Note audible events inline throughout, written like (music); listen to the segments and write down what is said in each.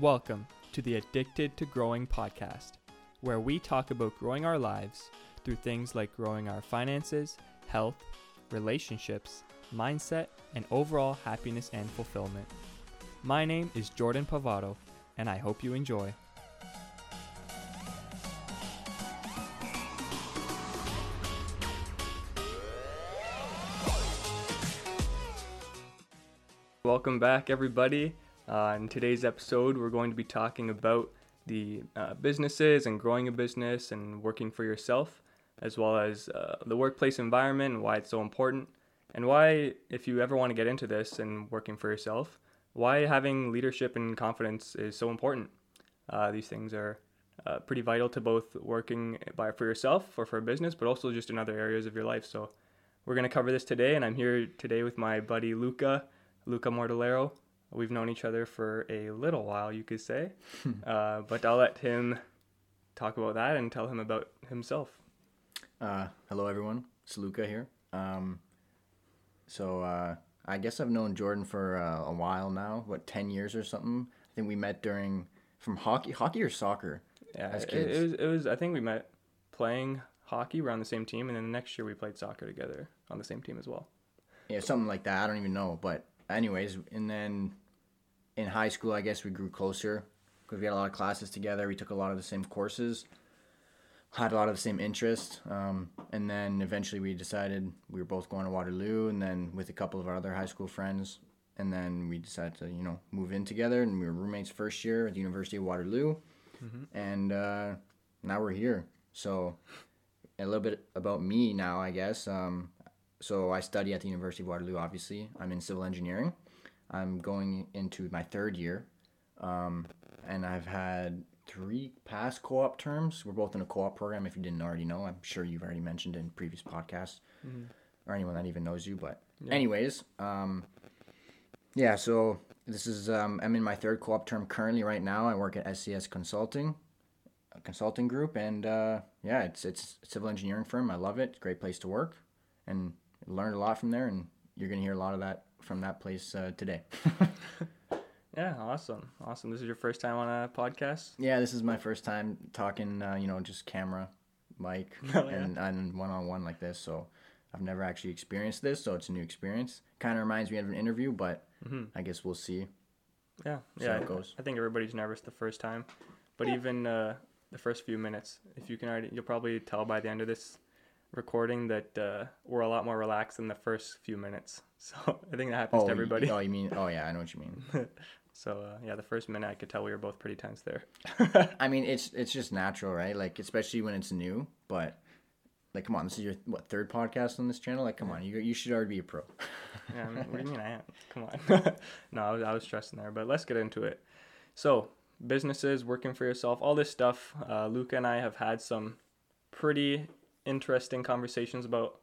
Welcome to the Addicted to Growing podcast, where we talk about growing our lives through things like growing our finances, health, relationships, mindset, and overall happiness and fulfillment. My name is Jordan Pavato, and I hope you enjoy. Welcome back, everybody. Uh, in today's episode, we're going to be talking about the uh, businesses and growing a business and working for yourself, as well as uh, the workplace environment and why it's so important, and why, if you ever want to get into this and working for yourself, why having leadership and confidence is so important. Uh, these things are uh, pretty vital to both working by for yourself or for a business, but also just in other areas of your life. So, we're going to cover this today, and I'm here today with my buddy Luca, Luca Mortellero. We've known each other for a little while, you could say, (laughs) uh, but I'll let him talk about that and tell him about himself. Uh, hello, everyone. It's Luca here. Um, so uh, I guess I've known Jordan for uh, a while now. What, ten years or something? I think we met during from hockey, hockey or soccer. Yeah, as it, it was. It was. I think we met playing hockey. We're on the same team, and then the next year we played soccer together on the same team as well. Yeah, something like that. I don't even know. But anyways, and then in high school, I guess we grew closer because we had a lot of classes together. We took a lot of the same courses, had a lot of the same interests, um, and then eventually we decided we were both going to Waterloo, and then with a couple of our other high school friends, and then we decided to you know move in together, and we were roommates first year at the University of Waterloo, and uh, now we're here. So a little bit about me now, I guess. Um, so I study at the University of Waterloo. Obviously, I'm in civil engineering. I'm going into my third year, um, and I've had three past co-op terms. We're both in a co-op program. If you didn't already know, I'm sure you've already mentioned in previous podcasts, or anyone that even knows you. But anyways, um, yeah. So this is um, I'm in my third co-op term currently. Right now, I work at SCS Consulting, a consulting group, and uh, yeah, it's it's a civil engineering firm. I love it. It's a great place to work, and learned a lot from there. And you're gonna hear a lot of that from that place uh, today. (laughs) Yeah, awesome, awesome. This is your first time on a podcast. yeah, this is my first time talking. Uh, you know, just camera, mic, (laughs) Oh, yeah. and and one on one like this. So I've never actually experienced this, so it's a new experience. Kind of reminds me of an interview, but I guess we'll see. Yeah, See yeah. how it goes. I think everybody's nervous the first time, but even uh, the first few minutes, if you can already, you'll probably tell by the end of this recording that uh, we're a lot more relaxed in the first few minutes. (laughs) So I think that happens Oh, to everybody. Oh, you mean? Oh, yeah, I know what you mean. (laughs) So uh, yeah, the first minute I could tell we were both pretty tense there. (laughs) I mean, it's it's just natural, right? Like, especially when it's new. But like, come on, this is your what third podcast on this channel? Like, come on, you you should already be a pro. Yeah, I mean, what do you mean I am? Come on. no, I was, I was stressing there, but let's get into it. So, businesses, working for yourself, all this stuff. Uh, Luca and I have had some pretty interesting conversations about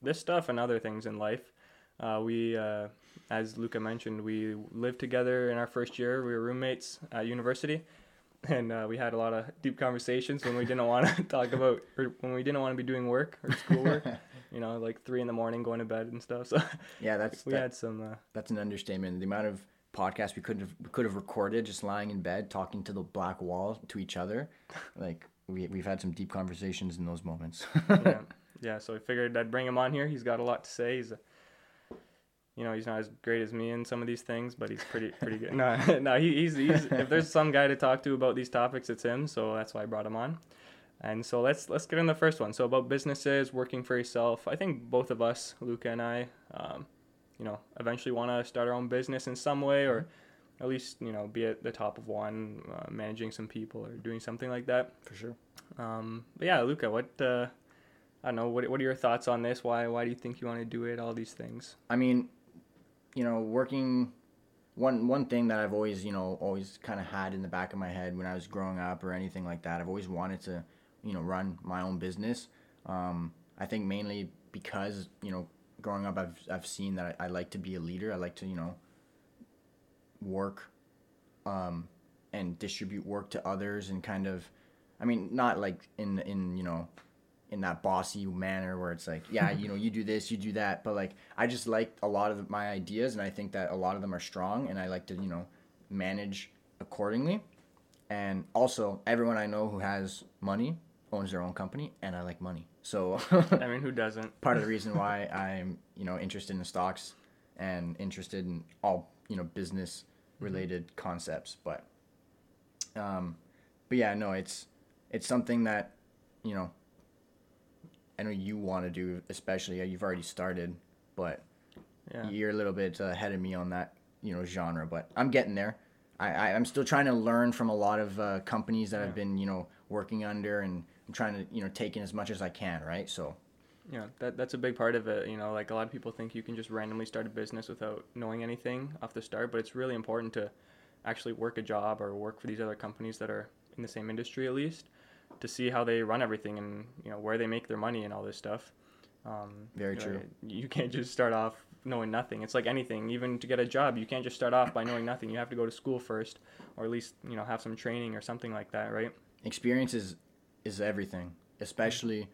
this stuff and other things in life. Uh, we, uh, as Luca mentioned, we lived together in our first year. We were roommates at university. (laughs) And uh, we had a lot of deep conversations when we didn't (laughs) want to talk about, or when we didn't want to be doing work or schoolwork. (laughs) you know, like three in the morning, going to bed and stuff. So yeah, that's we that- had some. Uh, That's an understatement. The amount of podcasts we could have we could have recorded just lying in bed talking to the black wall to each other, like we we've had some deep conversations in those moments. (laughs) yeah, (laughs) yeah. So I figured I'd bring him on here. He's got a lot to say. He's, a, you know, he's not as great as me in some of these things, but he's pretty pretty good. No, (laughs) no, he, he's he's. If there's some guy to talk to about these topics, it's him. So that's why I brought him on. And so let's let's get in the first one. So about businesses, working for yourself. I think both of us, Luca and I, um, you know, eventually want to start our own business in some way, or at least you know be at the top of one, uh, managing some people or doing something like that. For sure. Um, but yeah, Luca, what uh, I don't know. What what are your thoughts on this? Why why do you think you want to do it? All these things. I mean, you know, working one one thing that I've always, you know, always kind of had in the back of my head when I was growing up or anything like that. I've always wanted to, you know, run my own business. Um, I think mainly because, you know, growing up I've I've seen that I, I like to be a leader. I like to, you know, work um, and distribute work to others and kind of I mean, not like in in, you know, in that bossy manner where it's like, yeah, you know, you do this, you do that, but like I just like a lot of my ideas and I think that a lot of them are strong and I like to, you know, manage accordingly. And also, everyone I know who has money owns their own company, and I like money. So (laughs) I mean, who doesn't? part of the reason why I'm you know interested in the stocks and interested in all you know business related concepts. But um, but yeah, no, it's it's something that you know I know you want to do, especially uh, you've already started, but Yeah. you're a little bit ahead of me on that you know genre. But I'm getting there. I, I I'm still trying to learn from a lot of uh, companies that I've been you know working under, and I'm trying to you know take in as much as I can. Right, so. Yeah, that that's a big part of it. You know, like a lot of people think you can just randomly start a business without knowing anything off the start, but it's really important to actually work a job or work for these other companies that are in the same industry at least to see how they run everything and you know where they make their money and all this stuff. Um, Very you know, true. (laughs) You can't just start off knowing nothing. It's like anything. Even to get a job, you can't just start off by knowing nothing. You have to go to school first, or at least you know have some training or something like that, right? experience is is everything especially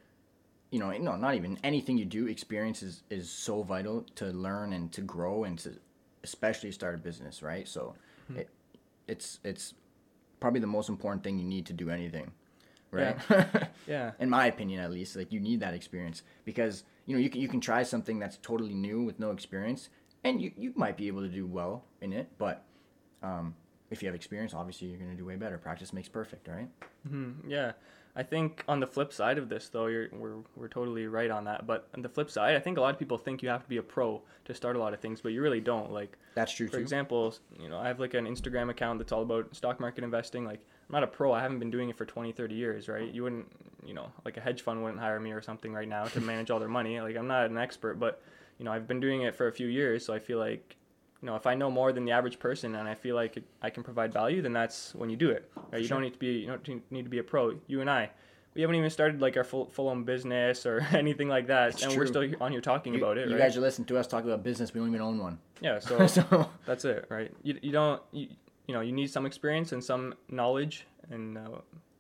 you know no not even anything you do experience is, is so vital to learn and to grow and to especially start a business right? So it, it's it's probably the most important thing you need to do anything right? Yeah. (laughs) yeah. in my opinion at least like you need that experience because you know you can, you can try something that's totally new with no experience and you, you might be able to do well in it but um, if you have experience obviously you're going to do way better. Practice makes perfect right? Hmm Yeah, I think on the flip side of this, though, you're we're we're totally right on that. But on the flip side, I think a lot of people think you have to be a pro to start a lot of things, but you really don't. Like, that's true for too example, you know, I have like an Instagram account that's all about stock market investing. Like, I'm not a pro. I haven't been doing it for 20, 30 years, right? You wouldn't, you know, like a hedge fund wouldn't hire me or something right now to (laughs) manage all their money. Like, I'm not an expert, but you know, I've been doing it for a few years, so I feel like you know, if I know more than the average person and I feel like it, I can provide value, then that's when you do it. Right? You Sure. don't need to be you don't need to be a pro. You and I, we haven't even started like our full full on business or (laughs) anything like that, It's and we're still on here talking you, about it, you right? guys are listening to us talk about business. We don't even own one. yeah, (laughs) so so that's it, right? You, you don't you, you know you need some experience and some knowledge and uh,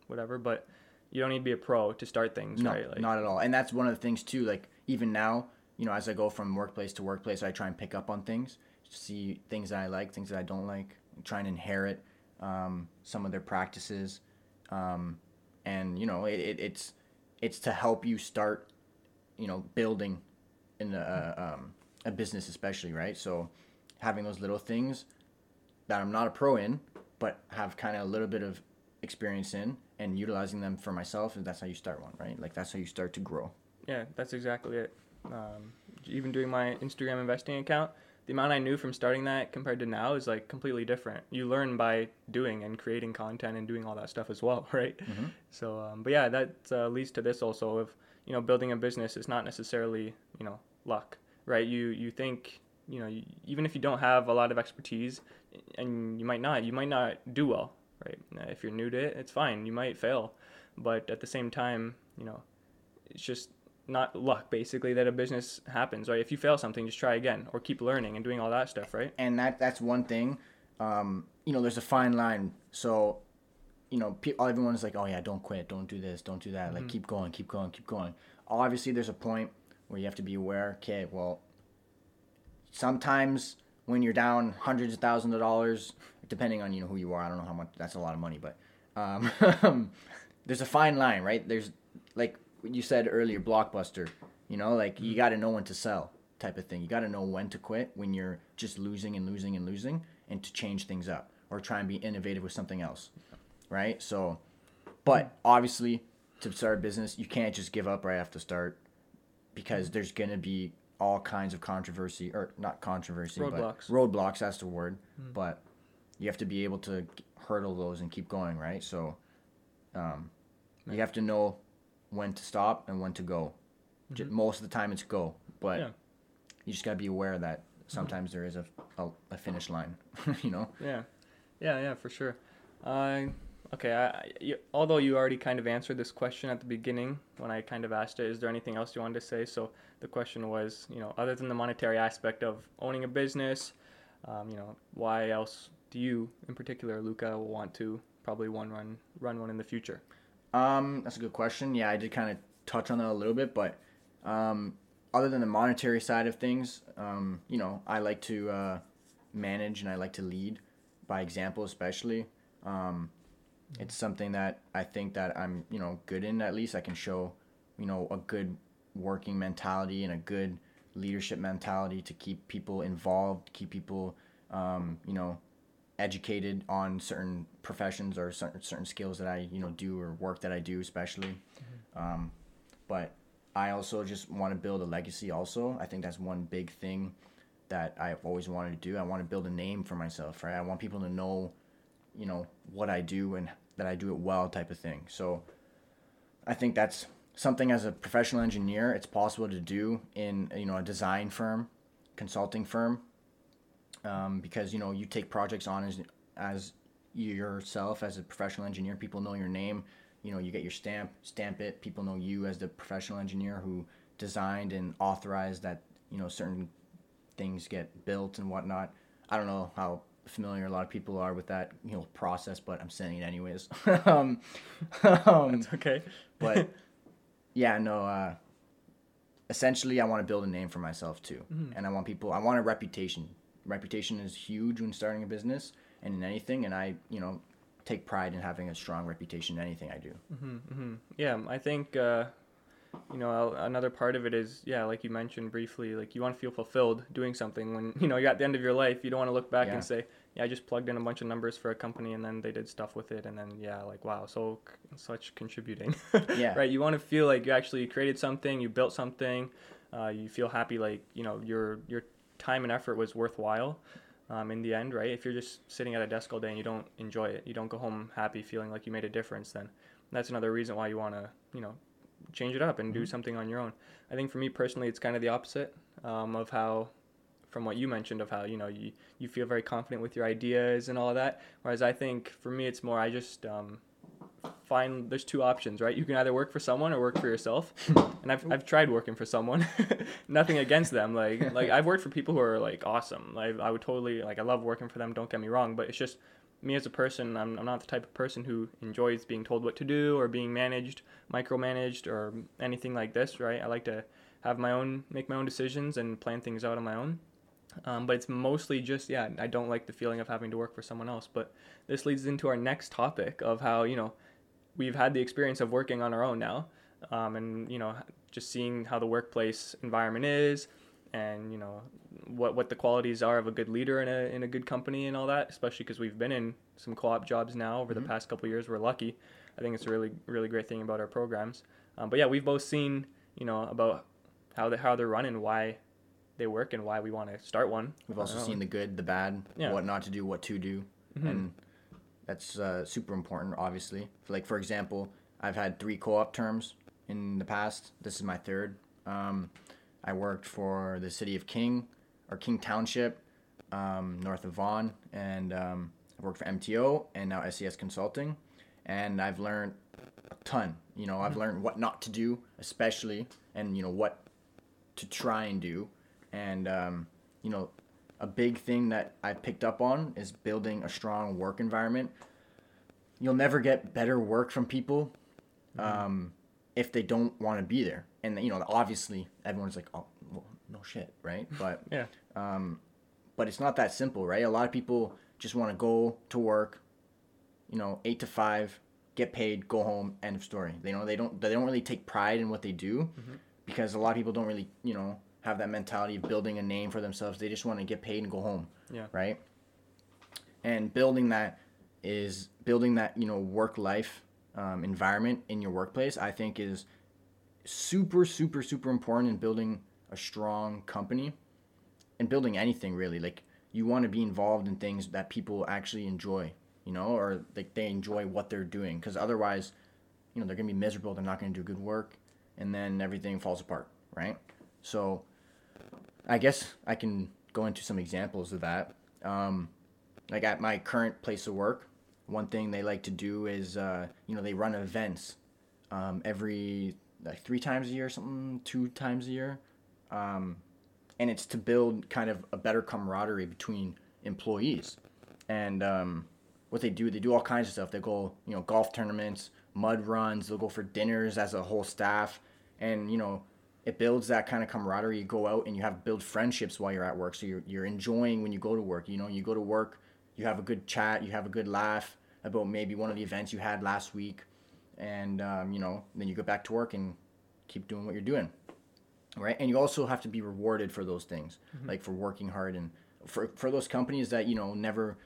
whatever, but you don't need to be a pro to start things, no, right? Like, not at all. And that's one of the things too. Like even now, you know, as I go from workplace to workplace, I try and pick up on things, see things that I like, things that I don't like, try and inherit um, some of their practices, um, and you know, it, it, it's it's to help you start, you know, building in a, um, a business, especially right. So having those little things that I'm not a pro in, but have kind of a little bit of experience in and utilizing them for myself and that's how you start one right like that's how you start to grow Yeah, that's exactly it. Um, even doing my Instagram investing account, the amount I knew from starting that compared to now is like completely different. You learn by doing and creating content and doing all that stuff as well, (laughs) right? Mhm. So, um, but yeah, that uh, leads to this also of you know building a business is not necessarily you know luck, right? You you think you know you, even if you don't have a lot of expertise, and you might not, you might not do well, right? If you're new to it, it's fine. You might fail, but at the same time, you know, it's just not luck basically that a business happens right? If you fail something just try again or keep learning and doing all that stuff right? And that that's one thing. Um, you know there's a fine line. So you know pe- everyone's like oh yeah don't quit. Don't do this. Don't do that. Like keep going keep going keep going. Obviously there's a point where you have to be aware okay well sometimes when you're down hundreds of thousands of dollars depending on you know who you are i don't know how much that's a lot of money but um, (laughs) there's a fine line right? There's like you said earlier blockbuster you know like you mm. got to know when to sell type of thing. You got to know when to quit when you're just losing and losing and losing and to change things up or try and be innovative with something else right? So but obviously to start a business you can't just give up right after start because mm. there's going to be all kinds of controversy or not controversy Roadblocks. but roadblocks. that's the word mm. but you have to be able to hurdle those and keep going right? So um, you have to know when to stop and when to go. J- most of the time it's go but Yeah. you just got to be aware that sometimes there is a, a, a finish line (laughs) you know? Yeah. Yeah yeah for sure. Uh, okay I, I- you, although you already kind of answered this question at the beginning when i kind of asked it is there anything else you wanted to say? So the question was you know other than the monetary aspect of owning a business um, you know why else do you in particular luca want to probably one run run one in the future Um, that's a good question. Yeah, I did kind of touch on that a little bit, but um, other than the monetary side of things, um, you know, I like to uh, manage and I like to lead by example, especially. Um, it's something that I think that I'm, you know, good in at least. I can show, you know, a good working mentality and a good leadership mentality to keep people involved, keep people, um, you know, educated on certain professions or certain, certain skills that I, you know, do or work that I do, especially. Mm-hmm. Um, but I also just want to build a legacy. Also, I think that's one big thing that I've always wanted to do. I want to build a name for myself, right? I want people to know, you know, what I do and that I do it well, type of thing. So, I think that's something as a professional engineer, it's possible to do in you know a design firm, consulting firm, um, because you know you take projects on as as yourself as a professional engineer. People know your name. You know you get your stamp, stamp it. People know you as the professional engineer who designed and authorized that you know certain things get built and whatnot. I don't know how familiar a lot of people are with that you know process, but I'm saying it anyways. (laughs) um, um, That's okay. but (laughs) yeah, no. Uh, essentially, I want to build a name for myself too, mm-hmm. and I want people. I want a reputation. Reputation is huge when starting a business and in anything, and I, you know, take pride in having a strong reputation in anything I do. Mm-hmm, mm-hmm. Yeah, I think. Uh, you know another part of it is yeah like you mentioned briefly like you want to feel fulfilled doing something when (laughs) you know you're at the end of your life you don't want to look back yeah. and say yeah, I just plugged in a bunch of numbers for a company and then they did stuff with it and then yeah, like wow, so such contributing. (laughs) yeah. Right. You want to feel like you actually created something, you built something, uh, you feel happy like you know your your time and effort was worthwhile. Um, in the end, right? If you're just sitting at a desk all day and you don't enjoy it, you don't go home happy, feeling like you made a difference, then that's another reason why you want to, you know, change it up and mm-hmm. do something on your own. I think for me personally, it's kind of the opposite um, of how from what you mentioned of how you know you, you feel very confident with your ideas and all of that whereas i think for me it's more i just um, find there's two options right? You can either work for someone or work for yourself. (laughs) And i've, I've tried working for someone. (laughs) Nothing against them. Like (laughs) like i've worked for people who are like awesome. Like i would totally like i love working for them don't get me wrong. But it's just me as a person I'm, I'm not the type of person who enjoys being told what to do or being managed micromanaged or anything like this right? I like to have my own make my own decisions and plan things out on my own. Um, but it's mostly just, yeah, I don't like the feeling of having to work for someone else. But this leads into our next topic of how, you know, we've had the experience of working on our own now um, and, you know, just seeing how the workplace environment is and, you know, what, what the qualities are of a good leader in a, in a good company and all that, especially because we've been in some co-op jobs now over mm-hmm. the past couple years. We're lucky. I think it's a really, really great thing about our programs. Um, but yeah, we've both seen, you know, about how, they, how they're run and why they work and why we want to start one. We've also seen the good, the bad, yeah. what not to do, what to do, mm-hmm. and that's uh, super important. Obviously, like for example, I've had three co-op terms in the past. This is my third. Um, I worked for the city of King or King Township, um, north of Vaughan, and um, I've worked for MTO and now SCS Consulting, and I've learned a ton. You know, I've mm-hmm. learned what not to do, especially, and you know what to try and do and um, you know, a big thing that I picked up on is building a strong work environment. You'll never get better work from people mm-hmm. um, if they don't want to be there. And you know, obviously, everyone's like, "Oh, well, no shit," right? (laughs) But yeah. Um, but it's not that simple, right? A lot of people just want to go to work, you know, eight to five, get paid, go home, end of story. They know they don't they don't really take pride in what they do mm-hmm. because a lot of people don't really you know have that mentality of building a name for themselves. They just want to get paid and go home. Yeah. Right. And building that is building that you know work life um, environment in your workplace. I think is super super super important in building a strong company and building anything really. Like you want to be involved in things that people actually enjoy. You know, or like they enjoy what they're doing. Because otherwise, you know, they're gonna be miserable. They're not gonna do good work, and then everything falls apart. Right. So I guess I can go into some examples of that. Um, like at my current place of work, one thing they like to do is, uh, you know, they run events um, every like three times a year, or something, two times a year. Um, and it's to build kind of a better camaraderie between employees. And um, what they do, they do all kinds of stuff. They go, you know, golf tournaments, mud runs. They'll go for dinners as a whole staff, and you know, it builds that kind of camaraderie. You go out and you have build friendships while you're at work. So you're, you're enjoying when you go to work. You know, you go to work, you have a good chat, you have a good laugh, about maybe one of the events you had last week, and um, you know, then you go back to work and keep doing what you're doing, right? And you also have to be rewarded for those things, like for working hard and for for those companies that you know never,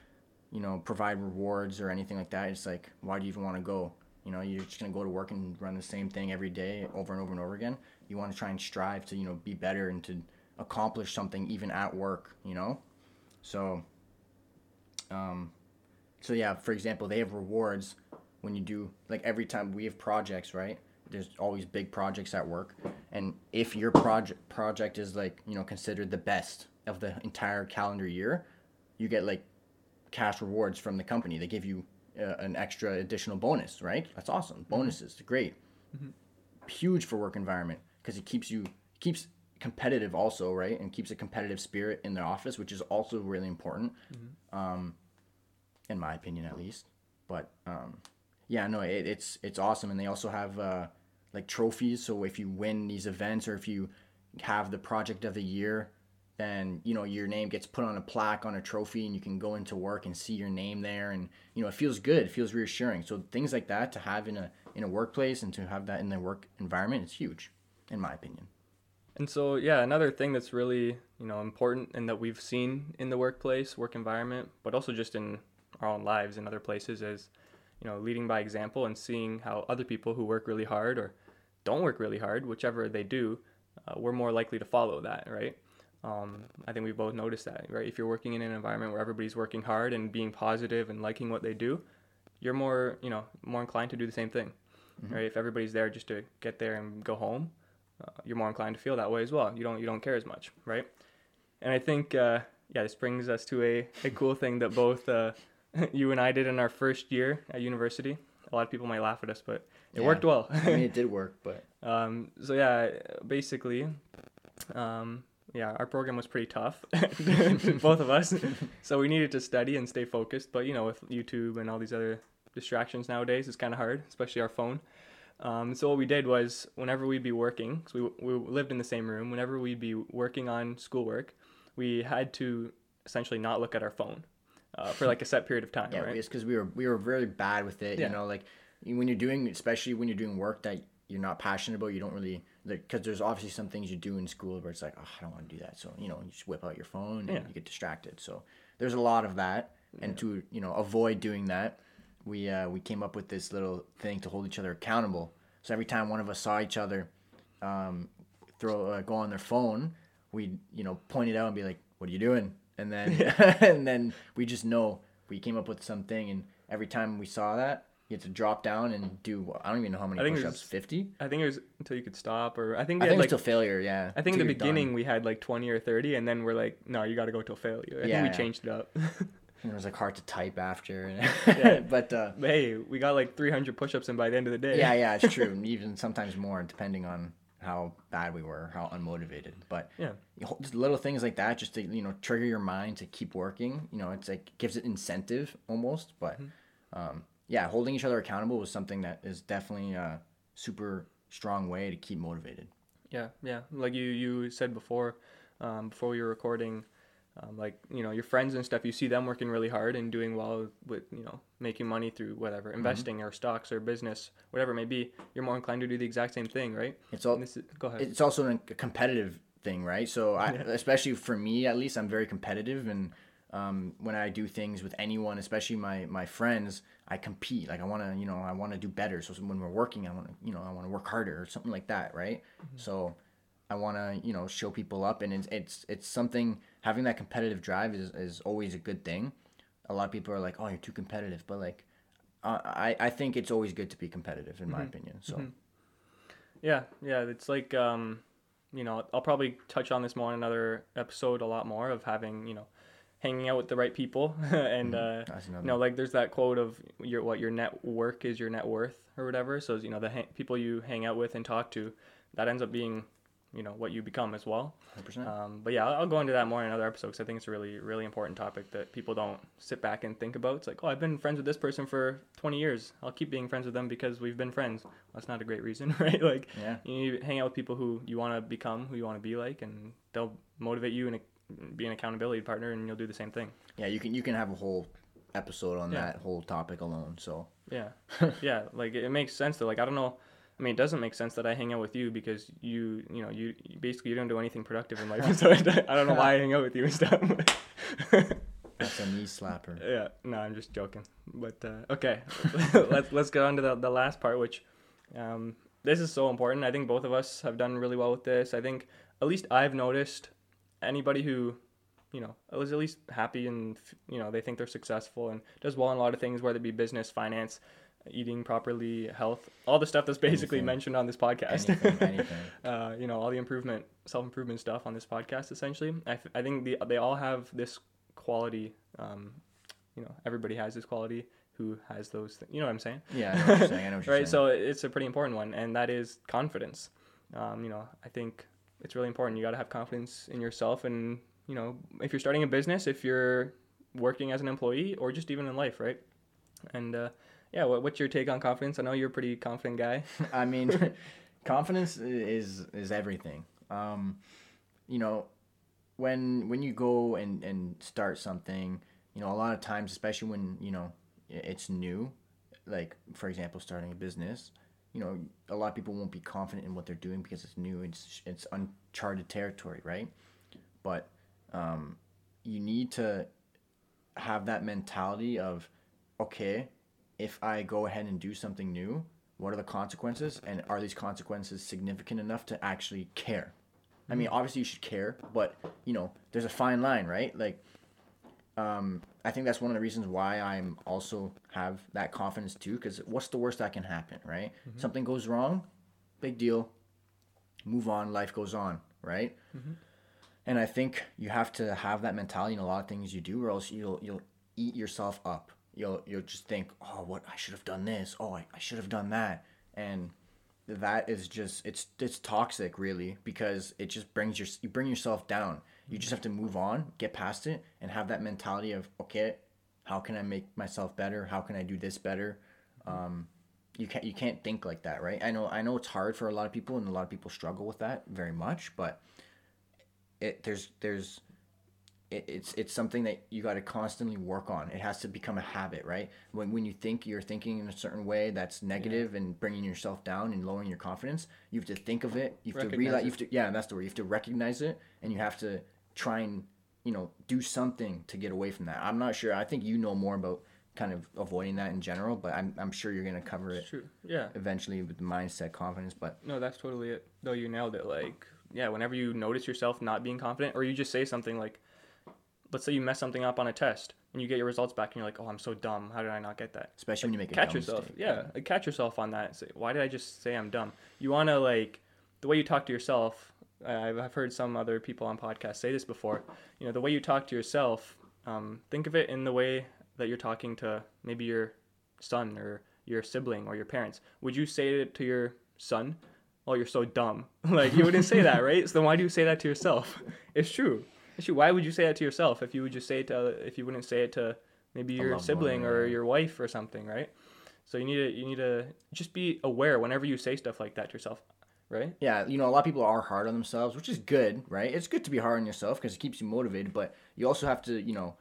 you know, provide rewards or anything like that. It's like, why do you even want to go? You know, you're just gonna go to work and run the same thing every day over and over and over again. You want to try and strive to you know be better and to accomplish something even at work. You know, so. Um, so yeah, for example, they have rewards when you do like every time we have projects, right? There's always big projects at work, and if your project project is like you know considered the best of the entire calendar year, you get like cash rewards from the company. They give you uh, an extra additional bonus, right? That's awesome. Bonuses, great. Huge for work environment because it keeps you keeps competitive also, right? And keeps a competitive spirit in the office, which is also really important, um, in my opinion at least. But um, yeah, no, it, it's it's awesome, and they also have uh, like trophies. So if you win these events or if you have the project of the year, then you know your name gets put on a plaque on a trophy, and you can go into work and see your name there, and you know it feels good, it feels reassuring. So things like that to have in a in a workplace and to have that in the work environment is huge, in my opinion. And so, yeah, another thing that's really, you know, important and that we've seen in the workplace, work environment, but also just in our own lives and other places is, you know, leading by example and seeing how other people who work really hard or don't work really hard, whichever they do, uh, we're more likely to follow that, right? Um, I think we both noticed that, right? If you're working in an environment where everybody's working hard and being positive and liking what they do, you're more, you know, more inclined to do the same thing, right? If everybody's there just to get there and go home, uh, you're more inclined to feel that way as well. You don't you don't care as much, right? And I think uh, yeah, this brings us to a, a cool thing that both uh, (laughs) you and I did in our first year at university. A lot of people might laugh at us, but it Yeah. worked well. I mean, (laughs) it did work, but um, so yeah, basically, um, yeah, our program was pretty tough, (laughs) (laughs) both of us. So we needed to study and stay focused. But you know, with YouTube and all these other distractions nowadays, it's kind of hard, especially our phone. Um, so what we did was, whenever we'd be working, because we, we lived in the same room, whenever we'd be working on schoolwork, we had to essentially not look at our phone uh, for like a set period of time, yeah, right? it's because we were we were very bad with it. Yeah. You know, like when you're doing, especially when you're doing work that you're not passionate about, you don't really because there's obviously some things you do in school where it's like, oh, I don't want to do that. So you know, you just whip out your phone and Yeah. you get distracted. So there's a lot of that, and to you know avoid doing that, we uh, we came up with this little thing to hold each other accountable. So every time one of us saw each other, um, throw uh, go on their phone, we'd you know point it out and be like, "What are you doing?" And then (laughs) and then we just know we came up with something, and every time we saw that, you had to drop down and do I don't even know how many I think push-ups, fifty. I think it was until you could stop, or I think I we think had like till failure. Yeah, I think in the you're done. beginning we had like 20 or 30, and then we're like, no, you got to go till failure. I Yeah, think we yeah. changed it up. And (laughs) it was like hard to type after. Yeah. (laughs) but uh, hey, we got like 300 push-ups in by the end of the day. yeah, yeah, it's true. and (laughs) Even sometimes more, depending on how bad we were, how unmotivated. But Yeah. just little things like that, just to you know trigger your mind to keep working. You know, it's like gives it incentive almost. But Mm-hmm. um, yeah, holding each other accountable was something that is definitely a super strong way to keep motivated. Yeah, yeah. Like you, you said before, um, before we were recording, um, like you know your friends and stuff. You see them working really hard and doing well with you know making money through whatever Mm-hmm. investing or stocks or business, whatever it may be. You're more inclined to do the exact same thing, right? It's all this is, go ahead. it's also a competitive thing, right? So I, (laughs) Yeah. especially for me, at least, I'm very competitive, and um, when I do things with anyone, especially my my friends, I compete. Like I want to, you know, I want to do better. So when we're working, I want to, you know, I want to work harder or something like that, right? So I want to, you know, show people up, and it's it's it's something. Having that competitive drive is is always a good thing. A lot of people are like, "Oh, you're too competitive," but like. Uh, I, I think it's always good to be competitive in my opinion. So Yeah, yeah. It's like, um, you know, I'll probably touch on this more in another episode a lot more of having, you know, hanging out with the right people (laughs) and uh, you know, like there's that quote of your what your net work is your net worth or whatever. So you know, the ha- people you hang out with and talk to, that ends up being, you know, what you become as well. 100%. Um, but yeah, I'll, I'll go into that more in another episode because I think it's a really, really important topic that people don't sit back and think about. It's like, oh, I've been friends with this person for 20 years. I'll keep being friends with them because we've been friends. Well, that's not a great reason, (laughs) right? Like, Yeah. you hang out with people who you want to become, who you want to be like, and they'll motivate you and be an accountability partner, and you'll do the same thing. yeah you can you can have a whole episode on Yeah. that whole topic alone. So Yeah, (laughs) yeah. Like it makes sense though. Like I don't know. I mean, it doesn't make sense that I hang out with you because you, you know, you basically you don't do anything productive in life. (laughs) so I don't know why I hang out with you and stuff. (laughs) that's a knee slapper. yeah, no, I'm just joking. But uh, okay, let's let's get on to the, the last part, which um, this is so important. I think both of us have done really well with this. I think at least I've noticed anybody who, you know, is at least happy and you know they think they're successful and does well in a lot of things, whether it be business, finance, eating properly, health, all the stuff that's basically Anything. mentioned on this podcast. Anything, (laughs) anything. uh, you know, all the improvement, self improvement stuff on this podcast. Essentially, I, I think the, they all have this quality. Um, you know, everybody has this quality who has those. Th- you know what I'm saying? Yeah, I know what you're saying. I know what you're (laughs) right. saying. So it's a pretty important one, and that is confidence. Um, you know, I think it's really important. You got to have confidence in yourself, and you know, if you're starting a business, if you're working as an employee, or just even in life, right? And uh, yeah, what, what's your take on confidence? I know you're a pretty confident guy. (laughs) I mean, (laughs) confidence is is everything. Um, you know, when when you go and and start something, you know, a lot of times, especially when you know it's new, like for example, starting a business, you know, a lot of people won't be confident in what they're doing because it's new. It's it's uncharted territory, right? But um, you need to have that mentality of, okay, if I go ahead and do something new, what are the consequences? And are these consequences significant enough to actually care? I mean, obviously you should care, but you know, there's a fine line, right? Like, um, I think that's one of the reasons why I'm also have that confidence too. Because what's the worst that can happen, right? Something goes wrong, big deal. Move on, life goes on, right? And I think you have to have that mentality in a lot of things you do, or else you'll you'll eat yourself up. You'll you'll just think, oh, what I should have done this. Oh, I, I should have done that, and that is just it's it's toxic really because it just brings your you bring yourself down. You just have to move on, get past it, and have that mentality of okay, how can I make myself better? How can I do this better? Um, you can't you can't think like that, right? I know I know it's hard for a lot of people, and a lot of people struggle with that very much, but it there's there's it, it's it's something that you got to constantly work on. It has to become a habit, right? When when you think you're thinking in a certain way that's negative and bringing yourself down and lowering your confidence, you have to think of it. You have to realize. it. You have to yeah, that's the word. You have to recognize it, and you have to try and you know do something to get away from that. I'm not sure. I think you know more about kind of avoiding that in general, but I'm I'm sure you're gonna cover it True. Yeah. eventually with the mindset, confidence. But No, that's totally it. Though you nailed it. Like, yeah, whenever you notice yourself not being confident, or you just say something like, let's say you mess something up on a test and you get your results back and you're like, oh, I'm so dumb. How did I not get that? especially when you make a catch yourself. mistake. Yeah, like, catch yourself on that. Say, why did I just say I'm dumb? You want to like the way you talk to yourself. I've heard some other people on podcasts say this before. You know, the way you talk to yourself. Um, think of it in the way that you're talking to maybe your son or your sibling or your parents. Would you say it to your son? Oh, you're so dumb. (laughs) like you wouldn't say that, (laughs) right? So then why do you say that to yourself? (laughs) It's true. It's true. Why would you say that to yourself if you would just say it to if you wouldn't say it to maybe your loved one, sibling or yeah. your wife or something, right? So you need to you need to just be aware whenever you say stuff like that to yourself, right? Yeah, you know, a lot of people are hard on themselves, which is good, right? It's good to be hard on yourself because it keeps you motivated, but you also have to, you know,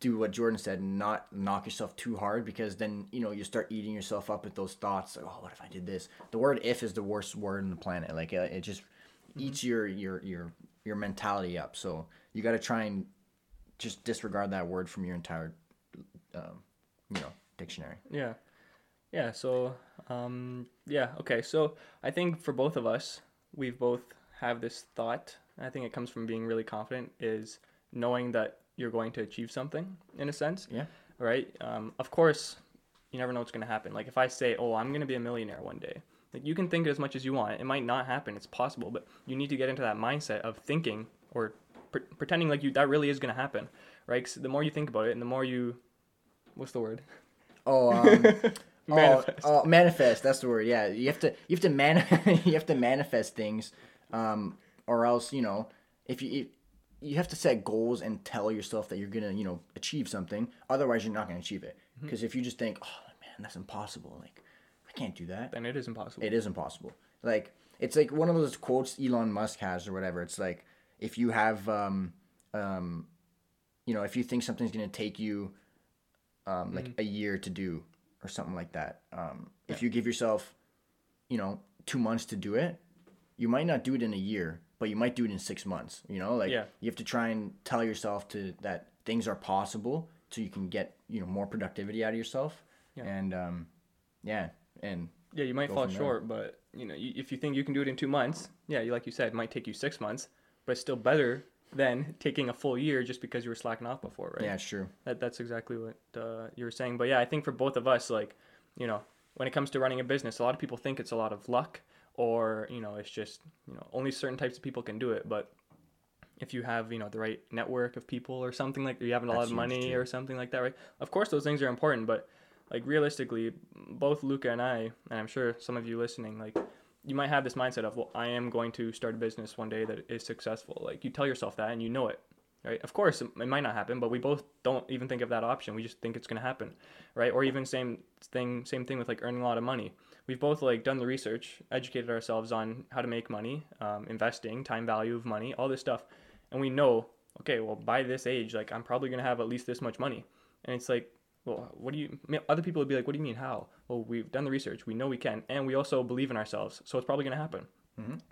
do what Jordan said and not knock yourself too hard because then, you know, you start eating yourself up with those thoughts like, oh, what if I did this? The word if is the worst word on the planet. Like, uh, it just eats your, your, your, your mentality up. So you got to try and just disregard that word from your entire, um, you know, dictionary. Yeah. Yeah, so um yeah, okay. So I think for both of us, we've both have this thought. I think it comes from being really confident is knowing that you're going to achieve something in a sense. Yeah. Right? Um of course, you never know what's going to happen. Like if I say, "Oh, I'm going to be a millionaire one day." Like you can think as much as you want. It might not happen. It's possible, but you need to get into that mindset of thinking or pre- pretending like you that really is going to happen, right? 'Cause the more you think about it and the more you what's the word? Oh, um, (laughs) Manifest. Oh, oh, manifest. That's the word. Yeah, you have to you have to man (laughs) you have to manifest things, um, or else you know if you if, you have to set goals and tell yourself that you're gonna you know achieve something. Otherwise, you're not gonna achieve it. Mm-hmm. Because if you just think, oh man, that's impossible. Like I can't do that. Then it is impossible. It is impossible. Like it's like one of those quotes Elon Musk has or whatever. It's like if you have um um you know if you think something's gonna take you um, like a year to do or something like that. Um, If you give yourself, you know, two months to do it, you might not do it in a year, but you might do it in six months. You know, like Yeah. you have to try and tell yourself to that things are possible, so you can get you know more productivity out of yourself. Yeah. And um, yeah, and Yeah, you might fall from there. short, but you know, you, if you think you can do it in two months, yeah, you, like you said, it might take you six months, but it's still better than taking a full year just because you were slacking off before, right? yeah, it's true. That, that's exactly what uh, you were saying. But yeah, I think for both of us, like, you know, when it comes to running a business, a lot of people think it's a lot of luck or, you know, it's just, you know, only certain types of people can do it. But if you have, you know, the right network of people or something like you have a lot of money too. or something like that, right? Of course, those things are important. But like realistically, both Luca and I, and I'm sure some of you listening, like, you might have this mindset of, well, I am going to start a business one day that is successful. Like, you tell yourself that and you know it right? Of course, it might not happen, but we both don't even think of that option. We just think it's going to happen, right? Or even same thing, same thing with like earning a lot of money. We've both like done the research, educated ourselves on how to make money, um, investing, time value of money, all this stuff, and we know, okay, well, by this age, like I'm probably going to have at least this much money, and it's like. Well, what do you? Mean, Other people would be like, "What do you mean? How?" Well, we've done the research. We know we can, and we also believe in ourselves. So it's probably going to happen.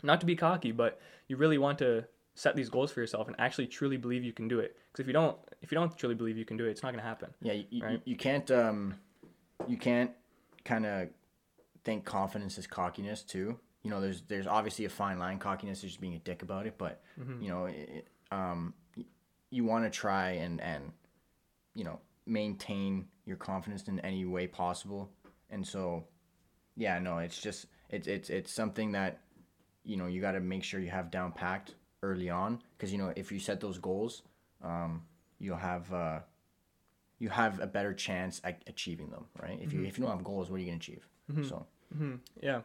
Not to be cocky, but you really want to set these goals for yourself and actually truly believe you can do it. Because if you don't, if you don't truly believe you can do it, it's not going to happen. Yeah, you, you, Right. you can't um, you can't kind of think confidence is cockiness too. You know, there's there's obviously a fine line. Cockiness is just being a dick about it, but Mm-hmm. you know, it, um, you want to try and and you know maintain your confidence in any way possible. And so, yeah, no, it's just it's it's it's something that you know you got to make sure you have down packed early on because you know if you set those goals, um, you'll have. Uh, you have a better chance at achieving them, right? If you if you don't have goals, what are you gonna achieve? So Yeah,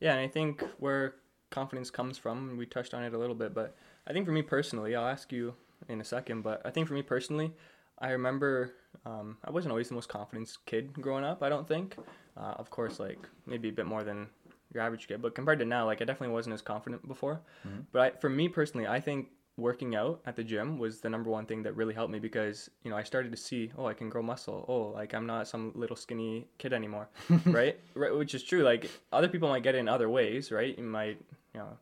yeah, and I think where confidence comes from, we touched on it a little bit, but I think for me personally, I'll ask you in a second, but I think for me personally, I remember um, I wasn't always the most confident kid growing up. I don't think, uh, of course, like maybe a bit more than your average kid, but compared to now, like I definitely wasn't as confident before. But I, for me personally, I think working out at the gym was the number one thing that really helped me because you know I started to see oh I can grow muscle. Oh like I'm not some little skinny kid anymore (laughs) right? Right which is true like other people might get it in other ways right? You might you know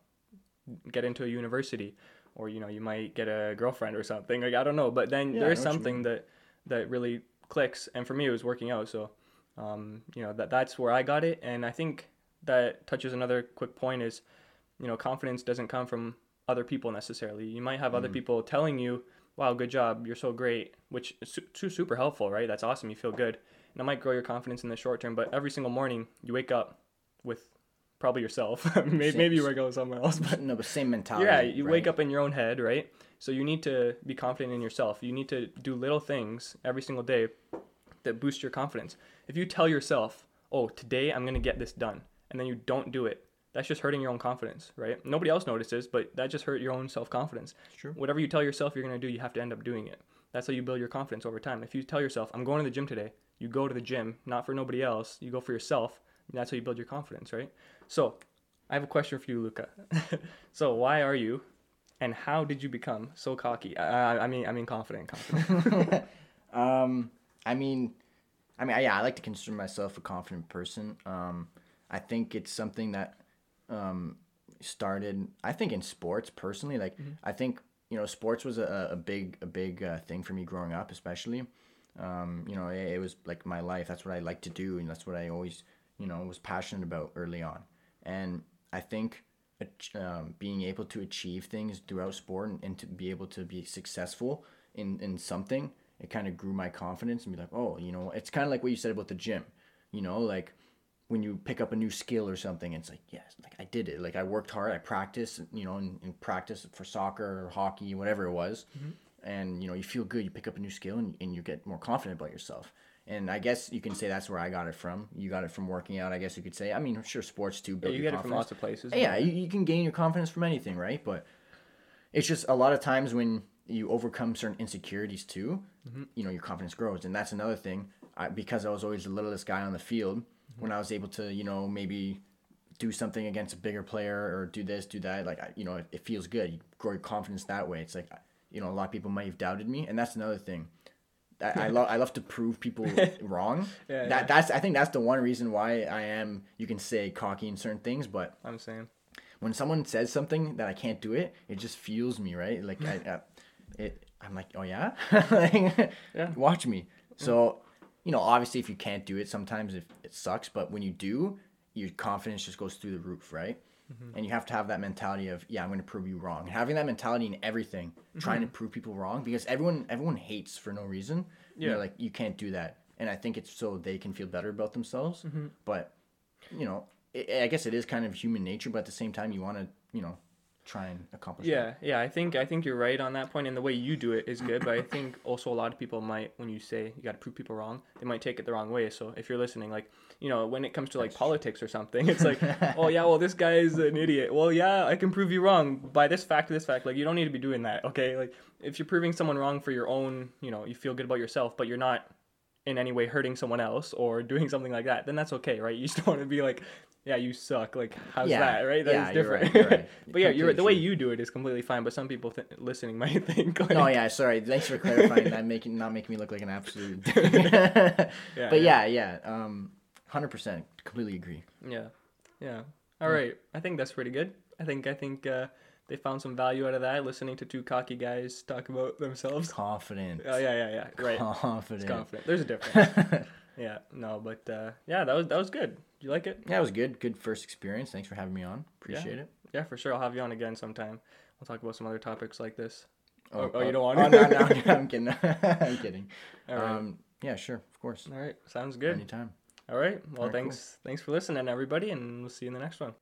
get into a university or you know you might get a girlfriend or something like I don't know but then Yeah, there's know what you something that that really clicks and for me it was working out so um, you know that that's where I got it and I think that touches another quick point is you know confidence doesn't come from other people necessarily. You might have other people telling you wow good job you're so great which is su- super helpful right? That's awesome you feel good and it might grow your confidence in the short term but every single morning you wake up with probably yourself (laughs) maybe, Same- maybe you wake going somewhere else but no, but same (laughs) mentality. yeah, you wake up in your own head, right? So you need to be confident in yourself. You need to do little things every single day that boost your confidence. If you tell yourself, "Oh, today I'm going to get this done," and then you don't do it, that's just hurting your own confidence, right? Nobody else notices, but that just hurt your own self-confidence. It's true. Whatever you tell yourself you're going to do, you have to end up doing it. That's how you build your confidence over time. If you tell yourself, "I'm going to the gym today," you go to the gym, not for nobody else. You go for yourself. And that's how you build your confidence, right? So, I have a question for you, Luca. (laughs) so, why are you, and how did you become so cocky? I, I- I mean, I mean, confident, confident. (laughs) Um, I mean, I mean, yeah, I like to consider myself a confident person. Um, I think it's something that um, started. I think in sports personally, like I think you know, sports was a, a big a big uh, thing for me growing up, especially. Um, you know, it, it was like my life. That's what I like to do, and that's what I always you know was passionate about early on. And I think um, being able to achieve things throughout sport and, and to be able to be successful in, in something, it kind of grew my confidence and be like, oh, you know, it's kind of like what you said about the gym, you know, like when you pick up a new skill or something, it's like, yes, like I did it. Like I worked hard, I practiced, you know, and, and practice for soccer or hockey, whatever it was. And, you know, you feel good, you pick up a new skill and, and you get more confident about yourself. And I guess you can say that's where I got it from. You got it from working out, I guess you could say. I mean, sure, sports too. Yeah, you get it from lots of places. Yeah, you, you can gain your confidence from anything, right? But it's just a lot of times when you overcome certain insecurities too, mm-hmm. you know, your confidence grows. And that's another thing. I, because I was always the littlest guy on the field, mm-hmm. when I was able to, you know, maybe do something against a bigger player or do this, do that, like, I, you know, it, it feels good. You grow your confidence that way. It's like, you know, a lot of people might have doubted me. And that's another thing. I, I love I love to prove people (laughs) wrong. Yeah, that yeah. that's I think that's the one reason why I am you can say cocky in certain things, but I'm saying. when someone says something that I can't do it, it just fuels me, right? Like I, (laughs) I it I'm like, oh yeah, (laughs) Like, Yeah. watch me. Mm. So you know, obviously, if you can't do it, sometimes it, it sucks. But when you do, your confidence just goes through the roof, right? Mm-hmm. And you have to have that mentality of, yeah, I'm going to prove you wrong. Having that mentality in everything, trying Mm-hmm. to prove people wrong, because everyone everyone hates for no reason. Yeah, Yeah. like you can't do that, and I think it's so they can feel better about themselves. Mm-hmm. But you know, i I guess it is kind of human nature, but at the same time, you want to, you know, try and accomplish. that. Yeah, yeah, I think I think you're right on that point, and the way you do it is good. But I think also a lot of people might, when you say you got to prove people wrong, they might take it the wrong way. So if you're listening, like you know, when it comes to like politics or something, it's like, (laughs) oh yeah, well this guy is an idiot. Well yeah, I can prove you wrong by this fact, this fact. Like you don't need to be doing that, okay? Like if you're proving someone wrong for your own, you know, you feel good about yourself, but you're not in any way hurting someone else or doing something like that, then that's okay, right? You just don't want to be like, yeah, you suck. Like, how's Yeah, that, right? That's yeah, you're right, different. you're right. (laughs) but yeah, you're the way you do it is completely fine. But some people th- listening (laughs) might think, like, No, yeah, sorry. Thanks for clarifying that, making not making me look like an absolute. (laughs) Yeah, but yeah, yeah, um, hundred percent, completely agree. yeah, yeah. All right, I think that's pretty good. I think I think uh, they found some value out of that. Listening to two cocky guys talk about themselves. Confident. Oh yeah, yeah, yeah. Right. Confident. It's confident. There's a difference. Yeah. No, but uh, yeah, that was that was good. You like it? Yeah, it was good. Good first experience. Thanks for having me on. Appreciate it. Yeah, for sure. I'll have you on again sometime. We'll talk about some other topics like this. Oh, oh, you don't want Oh, to? no, no, (laughs) I'm kidding. (laughs) I'm kidding. All right. Um, yeah, sure, of course. All right. Sounds good. Anytime. All right. Well, All right, cool. thanks. Thanks for listening, everybody, and we'll see you in the next one.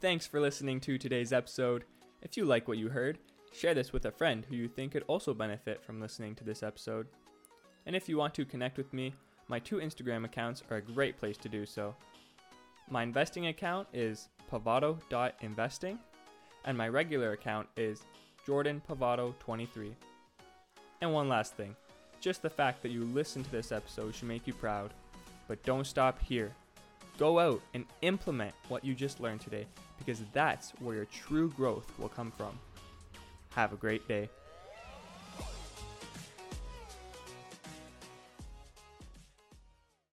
Thanks for listening to today's episode. If you like what you heard, share this with a friend who you think could also benefit from listening to this episode. And if you want to connect with me, my two Instagram accounts are a great place to do so. My investing account is pavato.investing, and my regular account is jordanpavato23. And one last thing. Just the fact that you listened to this episode should make you proud. But don't stop here. Go out and implement what you just learned today because that's where your true growth will come from. Have a great day.